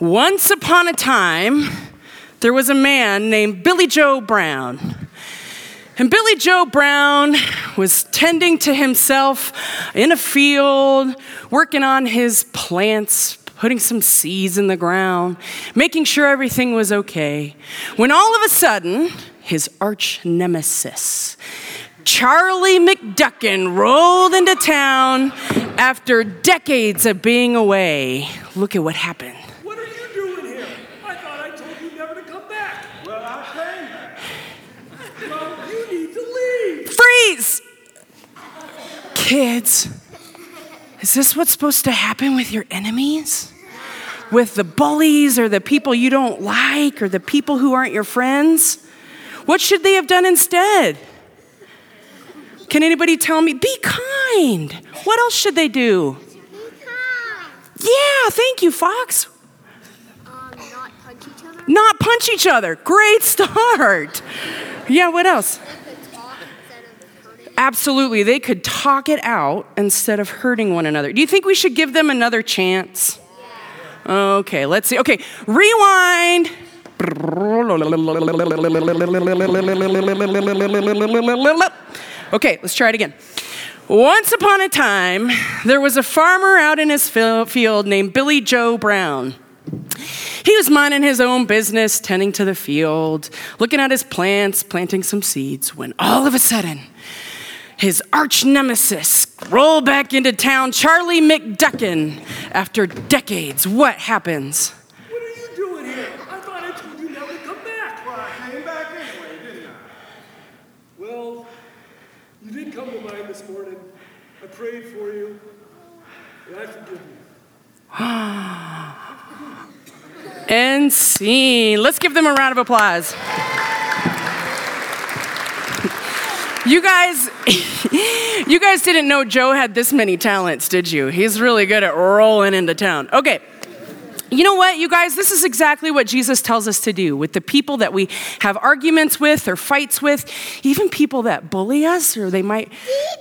Once upon a time, there was a man named Billy Joe Brown. And Billy Joe Brown was tending to himself in a field, working on his plants, putting some seeds in the ground, making sure everything was okay. When all of a sudden, his arch nemesis, Charlie McDuckin, rolled into town after decades of being away. Look at what happened. Freeze! Kids, is this what's supposed to happen with your enemies? With the bullies or the people you don't like or the people who aren't your friends? What should they have done instead? Can anybody tell me? Be kind. What else should they do? Yeah, thank you, Fox. Um, not punch each other. Not punch each other. Great start. Yeah, what else? Absolutely. They could talk it out instead of hurting one another. Do you think we should give them another chance? Okay, let's see. Okay, rewind. Okay, let's try it again. Once upon a time, there was a farmer out in his field named Billy Joe Brown. He was minding his own business, tending to the field, looking at his plants, planting some seeds, when all of a sudden, his arch nemesis rolled back into town, Charlie McDuckin. After decades, what happens? What are you doing here? I thought I told you never to come back. Well, I came back anyway, didn't I? Well, you did come to mind this morning. I prayed for you, and I forgive you. And scene. Let's give them a round of applause. You guys, you guys didn't know Joe had this many talents, did you? He's really good at rolling into town. Okay. You know what, you guys? This is exactly what Jesus tells us to do with the people that we have arguments with or fights with, even people that bully us or they might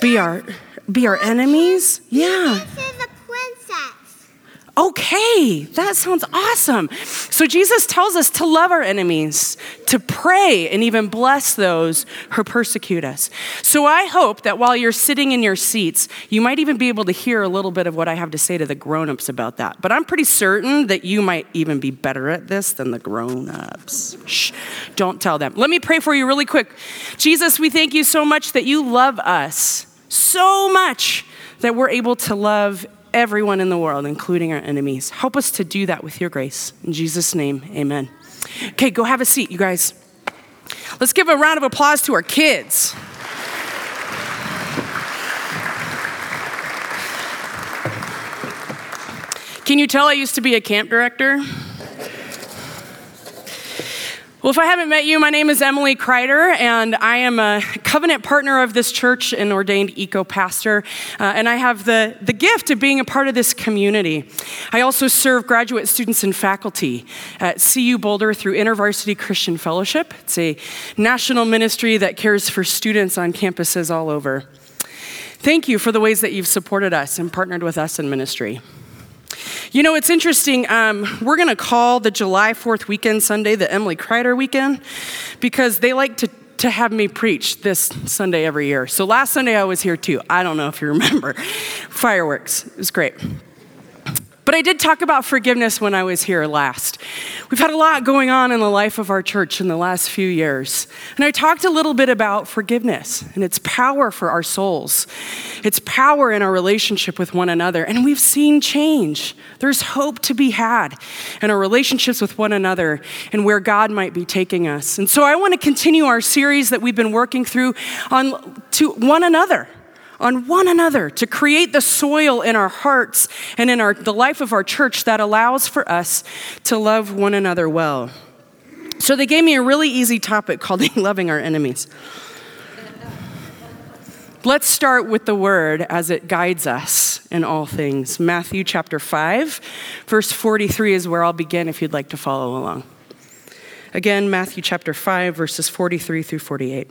be our be our enemies. Yeah. This is a princess. Okay, that sounds awesome. So Jesus tells us to love our enemies, to pray and even bless those who persecute us. So I hope that while you're sitting in your seats, you might even be able to hear a little bit of what I have to say to the grown-ups about that. But I'm pretty certain that you might even be better at this than the grown-ups. Shh, don't tell them. Let me pray for you really quick. Jesus, we thank you so much that you love us so much that we're able to love everyone in the world, including our enemies. Help us to do that with your grace. In Jesus' name, amen. Okay, go have a seat, you guys. Let's give a round of applause to our kids. Can you tell I used to be a camp director? Well, if I haven't met you, my name is Emily Kreider, and I am a covenant partner of this church and ordained ECO pastor. Uh, and I have the, the gift of being a part of this community. I also serve graduate students and faculty at CU Boulder through InterVarsity Christian Fellowship. It's a national ministry that cares for students on campuses all over. Thank you for the ways that you've supported us and partnered with us in ministry. You know, it's interesting. Um, we're going to call the July 4th weekend Sunday the Emily Kreider weekend because they like to, to have me preach this Sunday every year. So last Sunday I was here too. I don't know if you remember. Fireworks. It was great. But I did talk about forgiveness when I was here last. We've had a lot going on in the life of our church in the last few years. And I talked a little bit about forgiveness and its power for our souls, its power in our relationship with one another. And we've seen change. There's hope to be had in our relationships with one another and where God might be taking us. And so I want to continue our series that we've been working through on to one another on one another to create the soil in our hearts and in our, the life of our church that allows for us to love one another well. So they gave me a really easy topic called loving our enemies. Let's start with the word as it guides us in all things. Matthew chapter 5, verse 43 is where I'll begin if you'd like to follow along. Again, Matthew chapter 5, verses 43 through 48.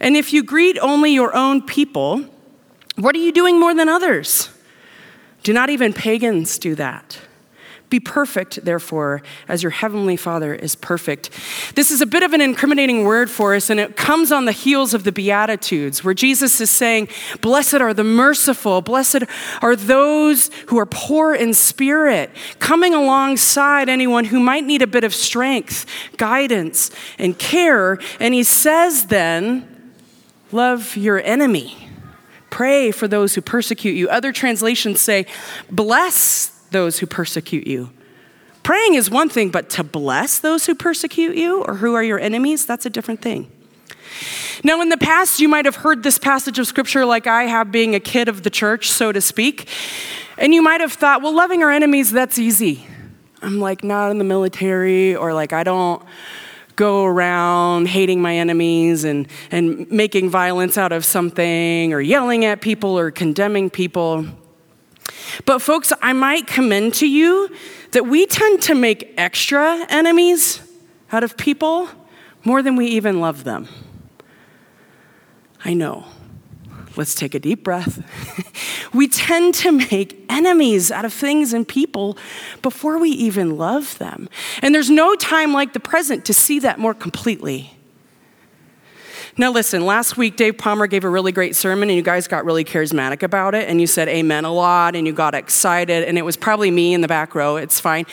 And if you greet only your own people, what are you doing more than others? Do not even pagans do that? Be perfect, therefore, as your heavenly Father is perfect. This is a bit of an incriminating word for us, and it comes on the heels of the Beatitudes, where Jesus is saying, Blessed are the merciful, blessed are those who are poor in spirit, coming alongside anyone who might need a bit of strength, guidance, and care. And he says then, Love your enemy. Pray for those who persecute you. Other translations say, bless those who persecute you. Praying is one thing, but to bless those who persecute you or who are your enemies, that's a different thing. Now, in the past, you might have heard this passage of scripture like I have, being a kid of the church, so to speak. And you might have thought, well, loving our enemies, that's easy. I'm like not in the military, or like I don't go around hating my enemies and, and making violence out of something or yelling at people or condemning people. But, folks, I might commend to you that we tend to make extra enemies out of people more than we even love them. I know. Let's take a deep breath. we tend to make enemies out of things and people before we even love them. And there's no time like the present to see that more completely. Now, listen, last week Dave Palmer gave a really great sermon, and you guys got really charismatic about it, and you said amen a lot, and you got excited, and it was probably me in the back row. It's fine.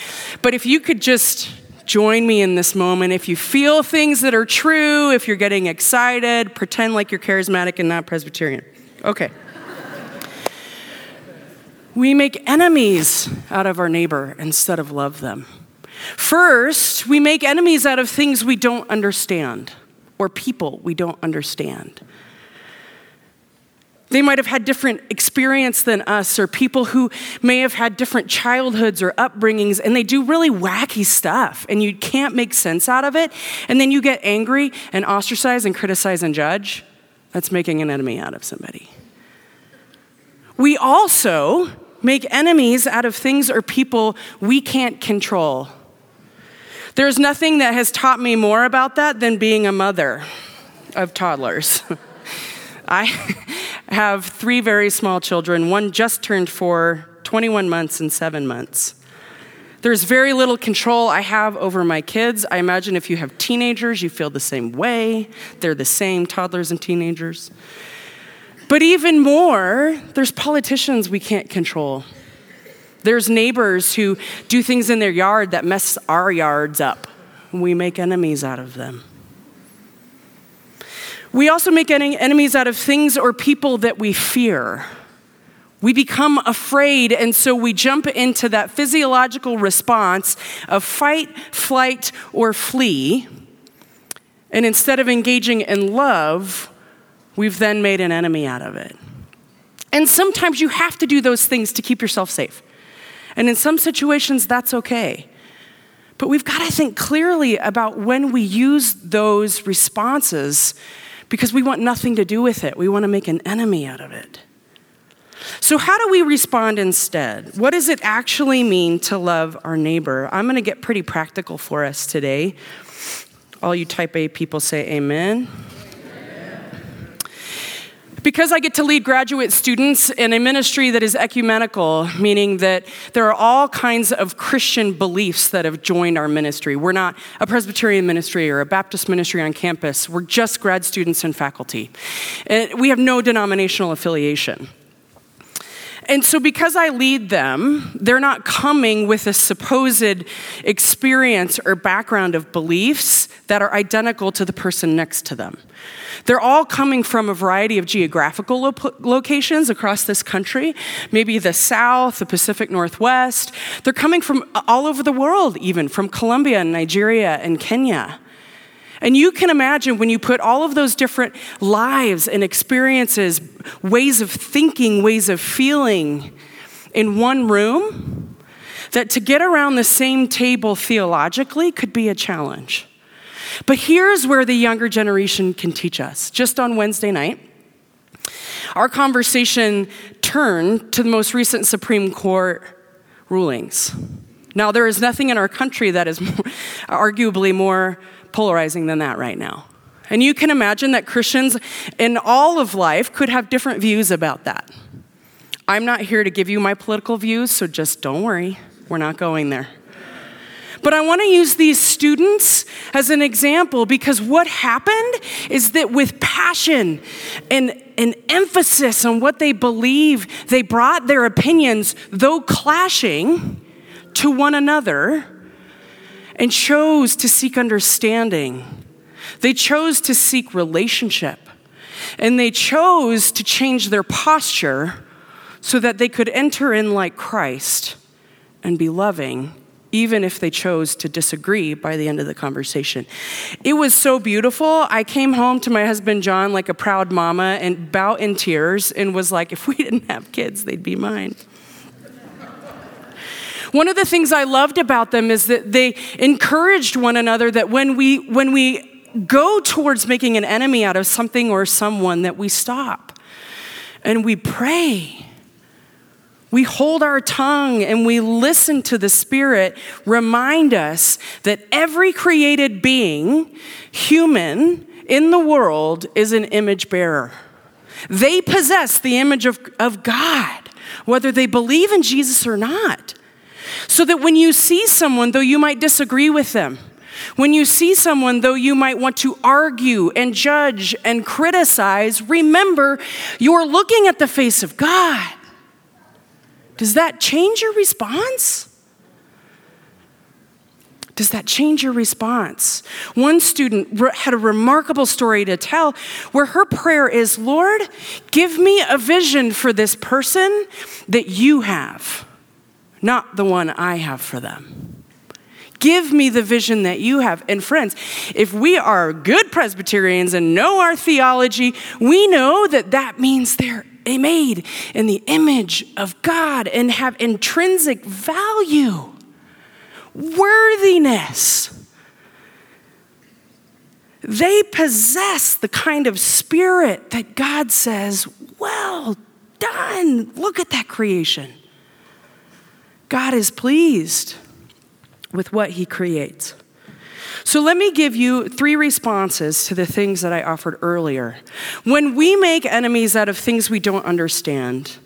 But if you could just join me in this moment. If you feel things that are true, if you're getting excited, pretend like you're charismatic and not Presbyterian. Okay. we make enemies out of our neighbor instead of love them. First, we make enemies out of things we don't understand or people we don't understand. They might have had different experience than us, or people who may have had different childhoods or upbringings, and they do really wacky stuff, and you can't make sense out of it. And then you get angry and ostracize and criticize and judge. That's making an enemy out of somebody. We also make enemies out of things or people we can't control. There's nothing that has taught me more about that than being a mother of toddlers. I have three very small children. One just turned four, 21 months and seven months. There's very little control I have over my kids. I imagine if you have teenagers, you feel the same way. They're the same, toddlers and teenagers. But even more, there's politicians we can't control. There's neighbors who do things in their yard that mess our yards up. We make enemies out of them. We also make enemies out of things or people that we fear. We become afraid, and so we jump into that physiological response of fight, flight, or flee. And instead of engaging in love, we've then made an enemy out of it. And sometimes you have to do those things to keep yourself safe. And in some situations, that's okay. But we've got to think clearly about when we use those responses because we want nothing to do with it. We want to make an enemy out of it. So, how do we respond instead? What does it actually mean to love our neighbor? I'm going to get pretty practical for us today. All you type A people say amen. Because I get to lead graduate students in a ministry that is ecumenical, meaning that there are all kinds of Christian beliefs that have joined our ministry. We're not a Presbyterian ministry or a Baptist ministry on campus, we're just grad students and faculty. And we have no denominational affiliation. And so, because I lead them, they're not coming with a supposed experience or background of beliefs that are identical to the person next to them. They're all coming from a variety of geographical lo- locations across this country, maybe the South, the Pacific Northwest. They're coming from all over the world, even from Colombia and Nigeria and Kenya. And you can imagine when you put all of those different lives and experiences, ways of thinking, ways of feeling, in one room, that to get around the same table theologically could be a challenge. But here's where the younger generation can teach us. Just on Wednesday night, our conversation turned to the most recent Supreme Court rulings. Now, there is nothing in our country that is more, arguably more polarizing than that right now. And you can imagine that Christians in all of life could have different views about that. I'm not here to give you my political views, so just don't worry, we're not going there. But I want to use these students as an example because what happened is that with passion and an emphasis on what they believe, they brought their opinions, though clashing, to one another and chose to seek understanding. They chose to seek relationship. And they chose to change their posture so that they could enter in like Christ and be loving, even if they chose to disagree by the end of the conversation. It was so beautiful. I came home to my husband John like a proud mama and about in tears and was like, if we didn't have kids, they'd be mine. One of the things I loved about them is that they encouraged one another that when we when we go towards making an enemy out of something or someone that we stop and we pray we hold our tongue and we listen to the Spirit remind us that every created being, human, in the world is an image bearer. They possess the image of, of God, whether they believe in Jesus or not. So that when you see someone, though you might disagree with them, when you see someone, though you might want to argue and judge and criticize, remember you're looking at the face of God. Does that change your response? Does that change your response? One student had a remarkable story to tell where her prayer is Lord, give me a vision for this person that you have, not the one I have for them. Give me the vision that you have. And friends, if we are good Presbyterians and know our theology, we know that that means they're made in the image of God and have intrinsic value, worthiness. They possess the kind of spirit that God says, Well done. Look at that creation. God is pleased with what He creates. So let me give you three responses to the things that I offered earlier. When we make enemies out of things we don't understand,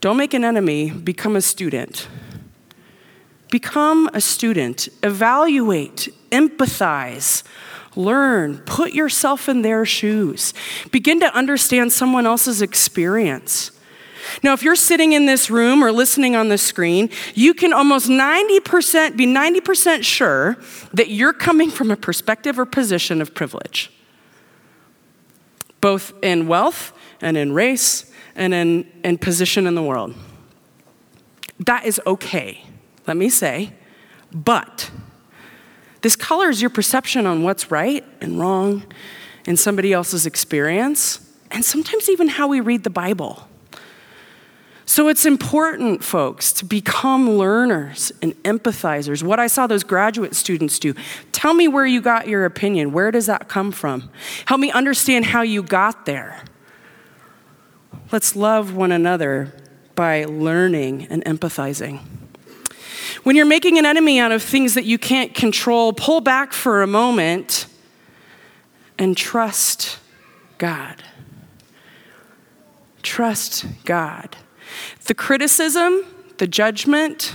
don't make an enemy, become a student. Become a student, evaluate, empathize, learn, put yourself in their shoes, begin to understand someone else's experience. Now, if you're sitting in this room or listening on the screen, you can almost 90% be 90% sure that you're coming from a perspective or position of privilege, both in wealth and in race and in, in position in the world. That is okay, let me say, but this colors your perception on what's right and wrong in somebody else's experience, and sometimes even how we read the Bible. So it's important, folks, to become learners and empathizers. What I saw those graduate students do. Tell me where you got your opinion. Where does that come from? Help me understand how you got there. Let's love one another by learning and empathizing. When you're making an enemy out of things that you can't control, pull back for a moment and trust God. Trust God. The criticism, the judgment,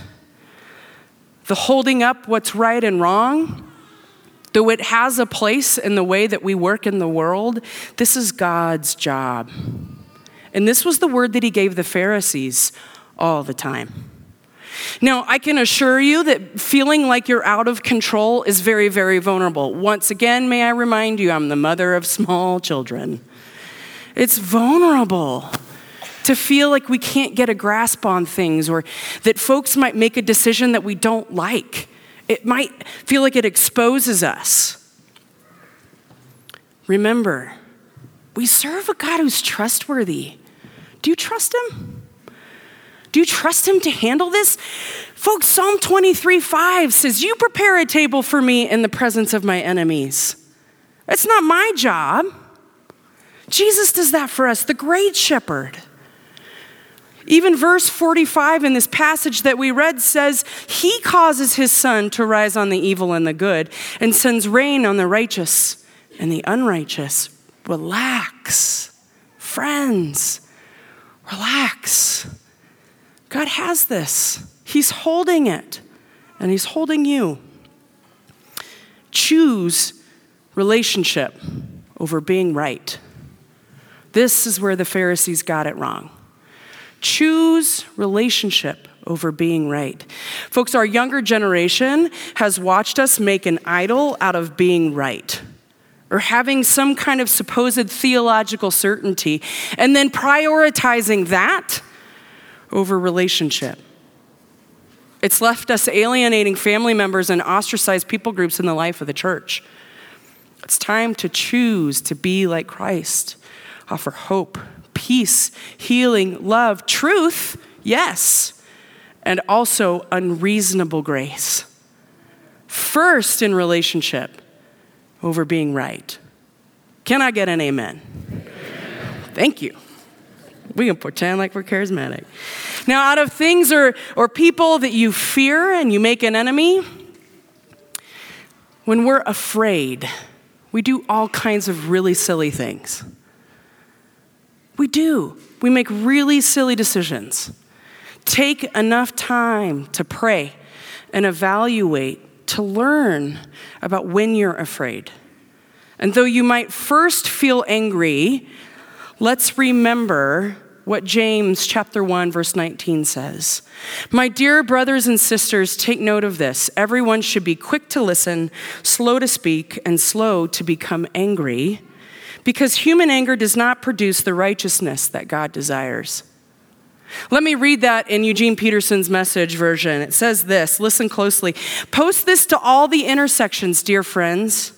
the holding up what's right and wrong, though it has a place in the way that we work in the world, this is God's job. And this was the word that he gave the Pharisees all the time. Now, I can assure you that feeling like you're out of control is very, very vulnerable. Once again, may I remind you, I'm the mother of small children. It's vulnerable to feel like we can't get a grasp on things or that folks might make a decision that we don't like. It might feel like it exposes us. Remember, we serve a God who's trustworthy. Do you trust him? Do you trust him to handle this? Folks, Psalm 23 5 says, You prepare a table for me in the presence of my enemies. It's not my job. Jesus does that for us, the great shepherd. Even verse 45 in this passage that we read says, He causes His sun to rise on the evil and the good, and sends rain on the righteous and the unrighteous. Relax, friends, relax. God has this, He's holding it, and He's holding you. Choose relationship over being right. This is where the Pharisees got it wrong. Choose relationship over being right. Folks, our younger generation has watched us make an idol out of being right or having some kind of supposed theological certainty and then prioritizing that over relationship. It's left us alienating family members and ostracized people groups in the life of the church. It's time to choose to be like Christ, offer hope, peace, healing, love, truth, yes, and also unreasonable grace. First in relationship over being right. Can I get an amen? Thank you. We can pretend like we're charismatic. Now, out of things or, or people that you fear and you make an enemy, when we're afraid, we do all kinds of really silly things. We do. We make really silly decisions. Take enough time to pray and evaluate, to learn about when you're afraid. And though you might first feel angry, let's remember what James chapter 1 verse 19 says. My dear brothers and sisters, take note of this. Everyone should be quick to listen, slow to speak, and slow to become angry because human anger does not produce the righteousness that God desires. Let me read that in Eugene Peterson's message version. It says this listen closely. Post this to all the intersections, dear friends.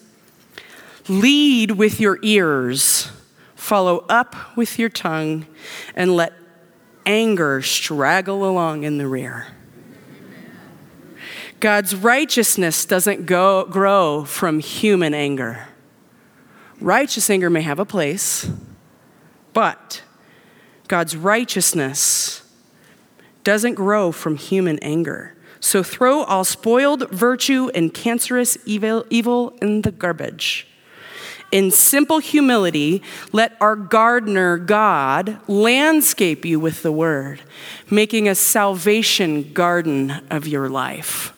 Lead with your ears, follow up with your tongue, and let anger straggle along in the rear. God's righteousness doesn't go, grow from human anger. Righteous anger may have a place, but God's righteousness doesn't grow from human anger. So throw all spoiled virtue and cancerous evil, evil in the garbage. In simple humility, let our gardener, God, landscape you with the word, making a salvation garden of your life.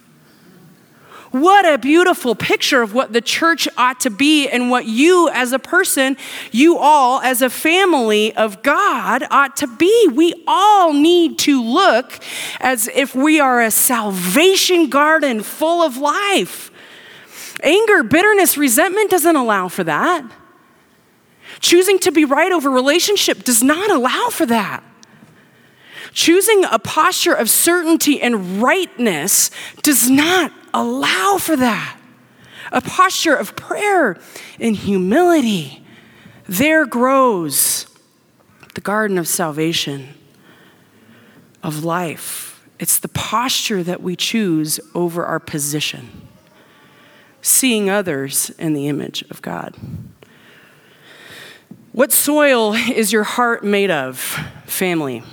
What a beautiful picture of what the church ought to be and what you as a person, you all as a family of God ought to be. We all need to look as if we are a salvation garden full of life. Anger, bitterness, resentment doesn't allow for that. Choosing to be right over relationship does not allow for that. Choosing a posture of certainty and rightness does not allow for that. A posture of prayer and humility. There grows the garden of salvation, of life. It's the posture that we choose over our position, seeing others in the image of God. What soil is your heart made of, family?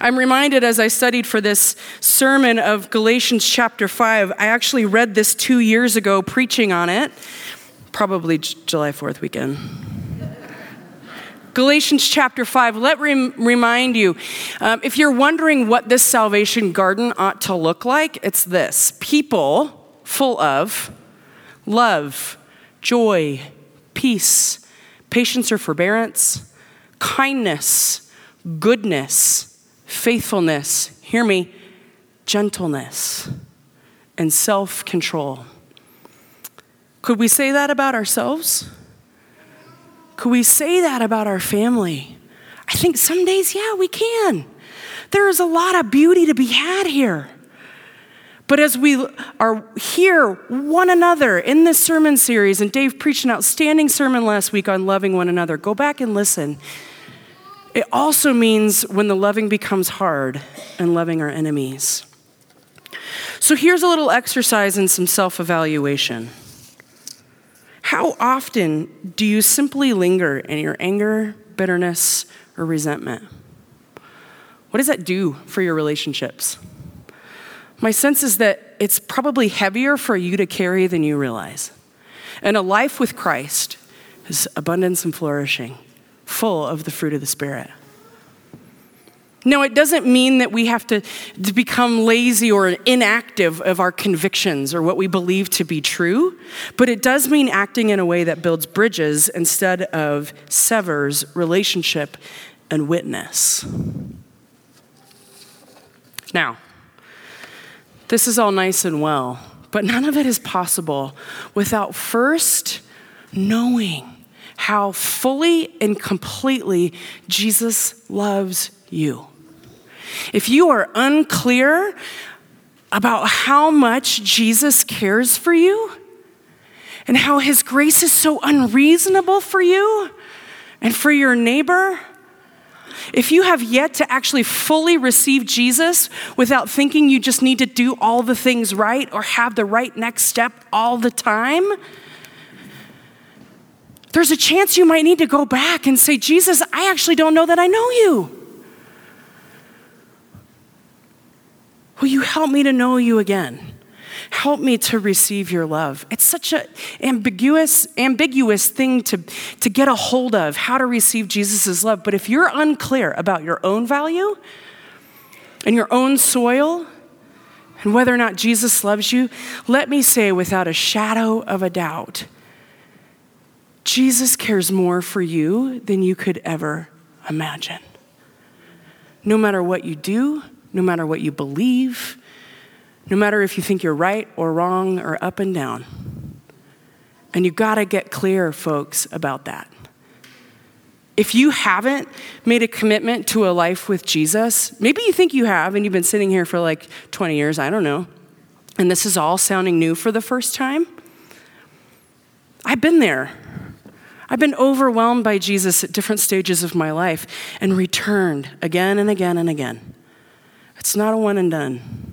I'm reminded as I studied for this sermon of Galatians chapter 5. I actually read this two years ago, preaching on it, probably July 4th weekend. Galatians chapter 5, let me remind you um, if you're wondering what this salvation garden ought to look like, it's this people full of love, joy, peace, patience or forbearance, kindness, goodness faithfulness, hear me, gentleness, and self control. Could we say that about ourselves? Could we say that about our family? I think some days, yeah, we can. There is a lot of beauty to be had here. But as we are here, one another in this sermon series, and Dave preached an outstanding sermon last week on loving one another, go back and listen. It also means when the loving becomes hard and loving our enemies. So here's a little exercise in some self evaluation. How often do you simply linger in your anger, bitterness, or resentment? What does that do for your relationships? My sense is that it's probably heavier for you to carry than you realize. And a life with Christ is abundance and flourishing, full of the fruit of the Spirit. No, it doesn't mean that we have to, to become lazy or inactive of our convictions or what we believe to be true, but it does mean acting in a way that builds bridges instead of severs relationship and witness. Now, this is all nice and well, but none of it is possible without first knowing how fully and completely Jesus loves you. If you are unclear about how much Jesus cares for you and how his grace is so unreasonable for you and for your neighbor, if you have yet to actually fully receive Jesus without thinking you just need to do all the things right or have the right next step all the time, there's a chance you might need to go back and say, Jesus, I actually don't know that I know you. Will you help me to know you again? Help me to receive your love. It's such an ambiguous, ambiguous thing to, to get a hold of, how to receive Jesus' love. But if you're unclear about your own value and your own soil and whether or not Jesus loves you, let me say without a shadow of a doubt Jesus cares more for you than you could ever imagine. No matter what you do, no matter what you believe, no matter if you think you're right or wrong or up and down. And you gotta get clear, folks, about that. If you haven't made a commitment to a life with Jesus, maybe you think you have and you've been sitting here for like 20 years, I don't know, and this is all sounding new for the first time. I've been there. I've been overwhelmed by Jesus at different stages of my life and returned again and again and again. It's not a one and done.